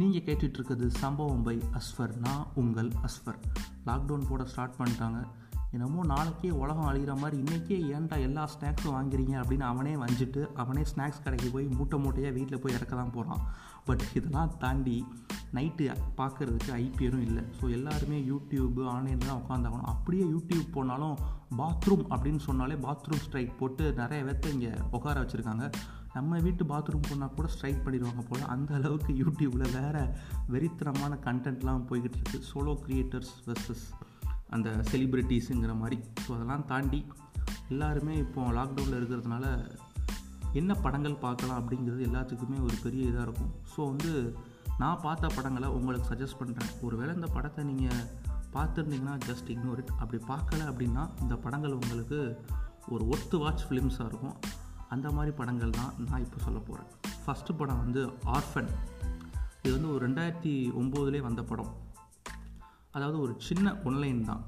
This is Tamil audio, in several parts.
நீங்கள் கேட்டுட்ருக்கிறது சம்பவம் பை அஸ்ஃபர் நான் உங்கள் அஸ்ஃபர் லாக்டவுன் போட ஸ்டார்ட் பண்ணிட்டாங்க. என்னமோ நாளைக்கே உலகம் அழிகிற மாதிரி இன்றைக்கே ஏன்டா எல்லா ஸ்நாக்ஸும் வாங்குறீங்க அப்படின்னு அவனே வஞ்சிட்டு அவனே ஸ்நாக்ஸ் கடைக்கு போய் மூட்டை மூட்டையாக வீட்டில் போய் இறக்க தான் போகிறான் பட் இதெல்லாம் தாண்டி நைட்டு பார்க்குறதுக்கு ஐபிஎலும் இல்லை. ஸோ எல்லாருமே யூடியூப்பு ஆன்லைனில் தான் உட்காந்தாகணும் அப்படியே யூடியூப் போனாலும் பாத்ரூம் அப்படின்னு சொன்னாலே பாத்ரூம் ஸ்ட்ரைக் போட்டு நிறைய பேர்த்த இங்கே உட்கார வச்சுருக்காங்க. நம்ம வீட்டு பாத்ரூம் போனால் கூட ஸ்ட்ரைக் பண்ணிடுவாங்க போல். அந்த அளவுக்கு யூடியூப்பில் வேறு வெறித்தனமான கண்டென்ட்லாம் போய்கிட்டு இருக்குது சோலோ க்ரியேட்டர்ஸ் வெர்சஸ் அந்த செலிப்ரிட்டிஸுங்கிற மாதிரி. ஸோ அதெல்லாம் தாண்டி எல்லாருமே இப்போ லாக்டவுனில் இருக்கிறதுனால என்ன படங்கள் பார்க்கலாம் அப்படிங்கிறது எல்லாத்துக்குமே ஒரு பெரிய இதாக இருக்கும். ஸோ வந்து நான் பார்த்த படங்களை உங்களுக்கு சஜஸ்ட் பண்ணுறேன் ஒருவேளை இந்த படத்தை நீங்கள் பார்த்துருந்தீங்கன்னா ஜஸ்ட் இக்னோர் இட் அப்படி பார்க்கல அப்படின்னா இந்த படங்கள் உங்களுக்கு ஒரு ஒர்த்து வாட்ச் ஃபிலிம்ஸாக இருக்கும். அந்த மாதிரி படங்கள் தான் நான் இப்போ சொல்ல போகிறேன் ஃபஸ்ட்டு படம் வந்து ஆர்ஃபன் இது வந்து ஒரு ரெண்டாயிரத்தி ஒம்போதுலேயே வந்த படம். அதாவது ஒரு சின்ன ஒன்லைன் தான்.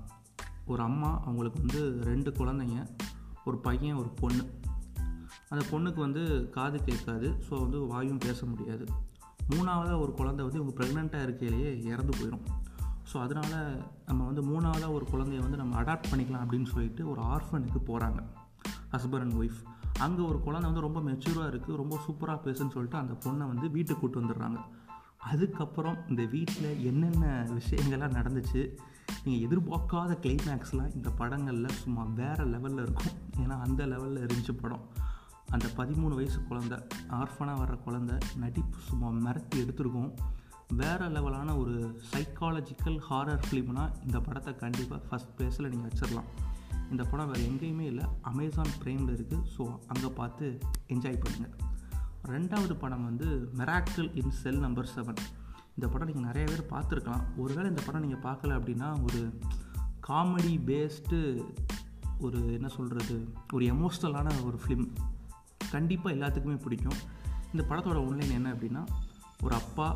ஒரு அம்மா அவங்களுக்கு வந்து ரெண்டு குழந்தைங்க ஒரு பையன் ஒரு பொண்ணு. அந்த பொண்ணுக்கு வந்து காது கேட்காது ஸோ வந்து வாயும் பேச முடியாது. மூணாவதாக ஒரு குழந்தை வந்து இவங்க ப்ரெக்னெண்ட்டாக இருக்கையிலேயே இறந்து போயிடும் ஸோ அதனால் நம்ம வந்து மூணாவதாக ஒரு குழந்தைய வந்து நம்ம அடாப்ட் பண்ணிக்கலாம் அப்படின்னு சொல்லிட்டு ஒரு ஆர்ஃபனுக்கு போகிறாங்க ஹஸ்பண்ட் அண்ட் ஒய்ஃப் அங்கே ஒரு குழந்தை வந்து ரொம்ப மெச்சூராக இருக்குது ரொம்ப சூப்பராக பேசுன்னு சொல்லிட்டு அந்த பொண்ணை வந்து வீட்டுக்கு கூட்டு வந்துடுறாங்க. அதுக்கப்புறம் இந்த வீட்டில் என்னென்ன விஷயங்கள்லாம் நடந்துச்சு நீங்கள் எதிர்பார்க்காத கிளைமேக்ஸ்லாம் இந்த படங்களில் சும்மா வேறு லெவலில் இருக்கும். ஏன்னா அந்த லெவலில் இருந்துச்சு படம். அந்த பதிமூணு வயசு குழந்த ஆர்ஃபனாக வர்ற குழந்த நடிப்பு சும்மா மிரட்டி எடுத்திருக்கோம். வேறு லெவலான ஒரு சைக்காலஜிக்கல் ஹாரர் ஃபிலிம்னால் இந்த படத்தை கண்டிப்பாக ஃபஸ்ட் பிளேஸில் நீங்கள் வச்சிடலாம் இந்த படம் வேறு எங்கேயுமே இல்லை. அமேசான் ப்ரைமில் இருக்குது ஸோ அங்கே பார்த்து என்ஜாய் பண்ணுங்கள் ரெண்டாவது படம் வந்து miracle in cell number seven இந்த படம் நீங்கள் நிறைய பேர் பார்த்துருக்கலாம். ஒருவேளை இந்த படம் நீங்கள் பார்க்கல அப்படின்னா ஒரு காமெடி பேஸ்டு ஒரு என்ன சொல்கிறது ஒரு எமோஷ்னலான ஒரு ஃபிலிம் கண்டிப்பாக எல்லாத்துக்குமே பிடிக்கும். இந்த படத்தோட ஒன்லைன் என்ன அப்படின்னா ஒரு அப்பா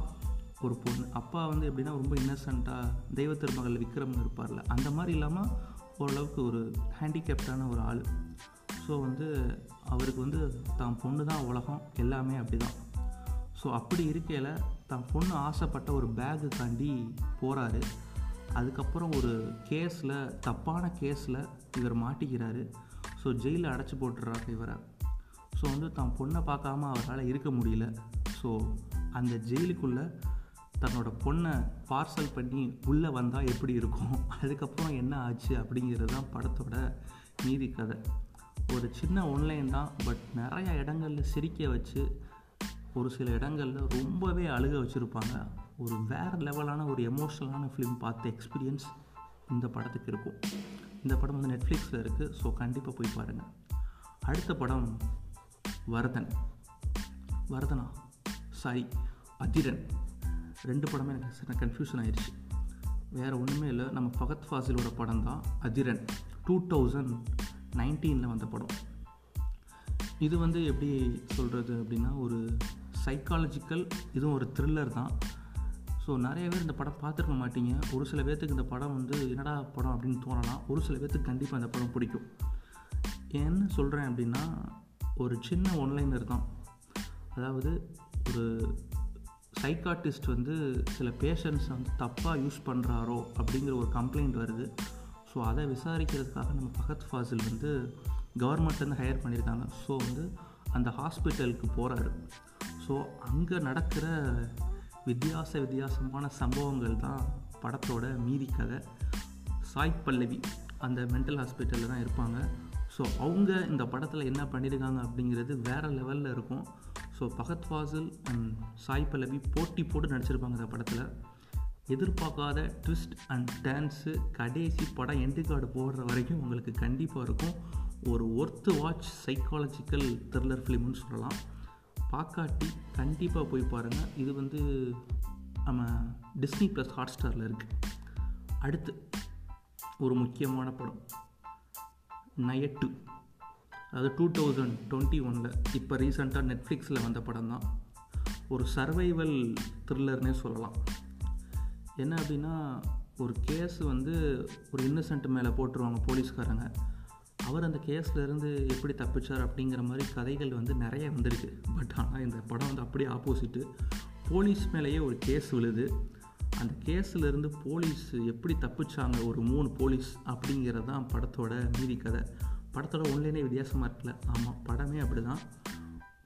ஒரு பொண்ணு. அப்பா வந்து எப்படின்னா ரொம்ப இன்னசென்ட்டாக தெய்வ திருமகள் விக்ரம்னு இருப்பார்ல. அந்த மாதிரி இல்லாமல் ஓரளவுக்கு ஒரு ஹேண்டிகேப்டான ஒரு ஆள். ஸோ வந்து அவருக்கு வந்து தான் பொண்ணு தான் உலகம் எல்லாமே அப்படி தான் ஸோ அப்படி இருக்கையில் தான் பொண்ணு ஆசைப்பட்ட ஒரு பேகுக்காண்டி போகிறாரு அதுக்கப்புறம் ஒரு கேஸில் தப்பான கேஸில் இவர் மாட்டிக்கிறாரு. ஸோ ஜெயிலில் அடைச்சி போட்டுடுறாங்க இவரை. ஸோ வந்து தான் பொண்ணை பார்க்காம அவரால் இருக்க முடியல. ஸோ அந்த ஜெயிலுக்குள்ளே தன்னோட பொண்ணை பார்சல் பண்ணி உள்ளே வந்தால் எப்படி இருக்கும்? அதுக்கப்புறம் என்ன ஆச்சு அப்படிங்கிறது தான் படத்தோட நீதி கதை. ஒரு சின்ன ஒன்லைன் தான் பட் நிறைய இடங்களில் சிரிக்க வச்சு ஒரு சில இடங்களில் ரொம்பவே அழுக வச்சுருப்பாங்க. ஒரு வேறு லெவலான ஒரு எமோஷ்னலான ஃபிலிம் பார்த்த எக்ஸ்பீரியன்ஸ் இந்த படத்துக்கு இருக்கும். இந்த படம் வந்து நெட்ஃப்ளிக்ஸில் இருக்குது ஸோ கண்டிப்பாக போய் பாருங்கள் அடுத்த படம் வரதன். வரதனா? சாரி அதிரன். ரெண்டு படமே எனக்கு சின்ன கன்ஃபியூஷன் ஆயிடுச்சு வேறு ஒன்றுமே இல்லை. நம்ம ஃபகத் ஃபாசிலோட படம் தான் அதிரன். டூ தௌசண்ட் நைன்டீனில் வந்த படம். இது வந்து எப்படி சொல்கிறது அப்படின்னா ஒரு சைக்காலஜிக்கல் இதுவும் ஒரு த்ரில்லர் தான். ஸோ நிறைய பேர் இந்த படம் பார்த்துருக்க மாட்டீங்க. ஒரு சில பேர்த்துக்கு இந்த படம் வந்து என்னடா படம் அப்படின்னு தோணலாம். ஒரு சில பேர்த்துக்கு கண்டிப்பாக இந்த படம் பிடிக்கும். என்ன சொல்கிறேன் அப்படின்னா ஒரு சின்ன ஒன்லைனர் தான். அதாவது ஒரு சைக்காட்டிஸ்ட் வந்து சில பேஷண்ட்ஸ் வந்து தப்பாக யூஸ் பண்ணுறாரோ அப்படிங்கிற ஒரு கம்ப்ளைண்ட் வருது. ஸோ அதை விசாரிக்கிறதுக்காக நம்ம பகத் ஃபாசில் வந்து கவர்மெண்ட்லேருந்து ஹையர் பண்ணியிருக்காங்க. ஸோ வந்து அந்த ஹாஸ்பிட்டலுக்கு போகிறாரு ஸோ அங்கே நடக்கிற வித்தியாச வித்தியாசமான சம்பவங்கள் தான் படத்தோட மீதி கதை. சாய் பல்லவி அந்த மென்டல் ஹாஸ்பிட்டலில் தான் இருப்பாங்க. ஸோ அவங்க இந்த படத்தில் என்ன பண்ணியிருக்காங்க அப்படிங்கிறது வேறு லெவலில் இருக்கும். ஸோ பகத் ஃபாசில் அண்ட் சாய் பல்லவி போட்டி போட்டு நடிச்சிருப்பாங்க இந்த படத்தில். எதிர்பார்க்காத ட்விஸ்ட் அண்ட் டான்ஸு கடைசி படம் எண்டு கார்டு போடுற வரைக்கும் உங்களுக்கு கண்டிப்பாக இருக்கும். ஒரு ஒர்த்து வாட்ச் சைக்காலஜிக்கல் த்ரில்லர் ஃபிலிம்னு சொல்லலாம். பார்க்காட்டி கண்டிப்பாக போய் பாருங்கள் இது வந்து நம்ம டிஸ்னி ப்ளஸ் ஹாட் ஸ்டாரில் இருக்குது அடுத்து ஒரு முக்கியமான படம். நயட்டு. அதாவது டூ தௌசண்ட் டுவெண்ட்டி ஒனில் இப்போ ரீசெண்டாக நெட்ஃப்ளிக்ஸில் வந்த படம் தான். ஒரு சர்வைவல் த்ரில்லர்னே சொல்லலாம். என்ன அப்படின்னா ஒரு கேஸ் வந்து ஒரு இன்னசென்ட் மேலே போட்டுருவாங்க போலீஸ்காரங்க. அவர் அந்த கேஸ்லேருந்து எப்படி தப்பிச்சார் அப்படிங்கிற மாதிரி கதைகள் வந்து நிறைய வந்திருக்கு. பட் ஆனால் இந்த படம் வந்து அப்படியே ஆப்போசிட்டு போலீஸ் மேலேயே ஒரு கேஸ் விழுது. அந்த கேஸ்லேருந்து போலீஸ் எப்படி தப்பிச்சாங்க ஒரு மூணு போலீஸ் அப்படிங்கிறது தான் படத்தோட மீதி கதை. படத்தோட ஒன்லேனே வித்தியாசமாக இருக்குல்ல. ஆமாம் படமே அப்படி தான்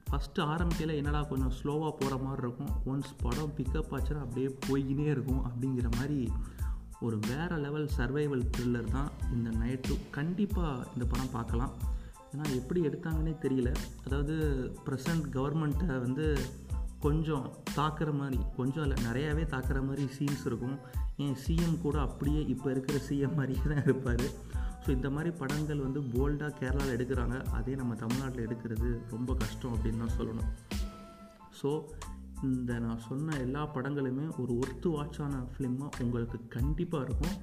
ஃபஸ்ட்டு ஆரம்பிக்கையில் என்னடா கொஞ்சம் ஸ்லோவாக போகிற மாதிரி இருக்கும். ஒன்ஸ் படம் பிக்கப் ஆச்சுன்னா அப்படியே போய்கினே இருக்கும் அப்படிங்கிற மாதிரி ஒரு வேறு லெவல் சர்வைவல் த்ரில்லர் தான் இந்த நைட்டு கண்டிப்பாக இந்த படம் பார்க்கலாம். ஏன்னா எப்படி எடுத்தாங்கன்னே தெரியல. அதாவது ப்ரெசண்ட் கவர்மெண்ட்டை வந்து கொஞ்சம் தாக்குற மாதிரி கொஞ்சம் இல்லை நிறையாவே தாக்குற மாதிரி சீன்ஸ் இருக்கும். ஏன் சிஎம் கூட அப்படியே இப்போ இருக்கிற சிஎம் மாதிரியே தான் இருப்பார். ஸோ இந்த மாதிரி படங்கள் வந்து போல்டாக கேரளாவில் எடுக்கிறாங்க. அதே நம்ம தமிழ்நாட்டில் எடுக்கிறது ரொம்ப கஷ்டம் அப்படின்னு தான் சொல்லணும். ஸோ இந்த நான் சொன்ன எல்லா படங்களுமே ஒரு ஒர்த்து வாட்சான ஃபிலிமாக உங்களுக்கு கண்டிப்பாக இருக்கும்.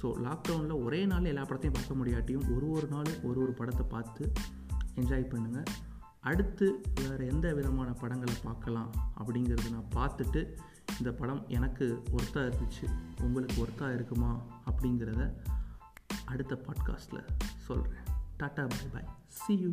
ஸோ லாக்டவுனில் ஒரே நாள் எல்லா படத்தையும் பார்க்க முடியாட்டியும் ஒரு ஒரு நாள் ஒரு ஒரு படத்தை பார்த்து என்ஜாய் பண்ணுங்கள் அடுத்து வேறு எந்த விதமான படங்களை பார்க்கலாம் அப்படிங்கிறது நான் பார்த்துட்டு இந்த படம் எனக்கு ஒர்த்தாக இருந்துச்சு. உங்களுக்கு ஒர்த்தாக இருக்குமா அப்படிங்கிறத அடுத்த பாட்காஸ்ட்டில் சொல்கிறேன் tata bye bye see you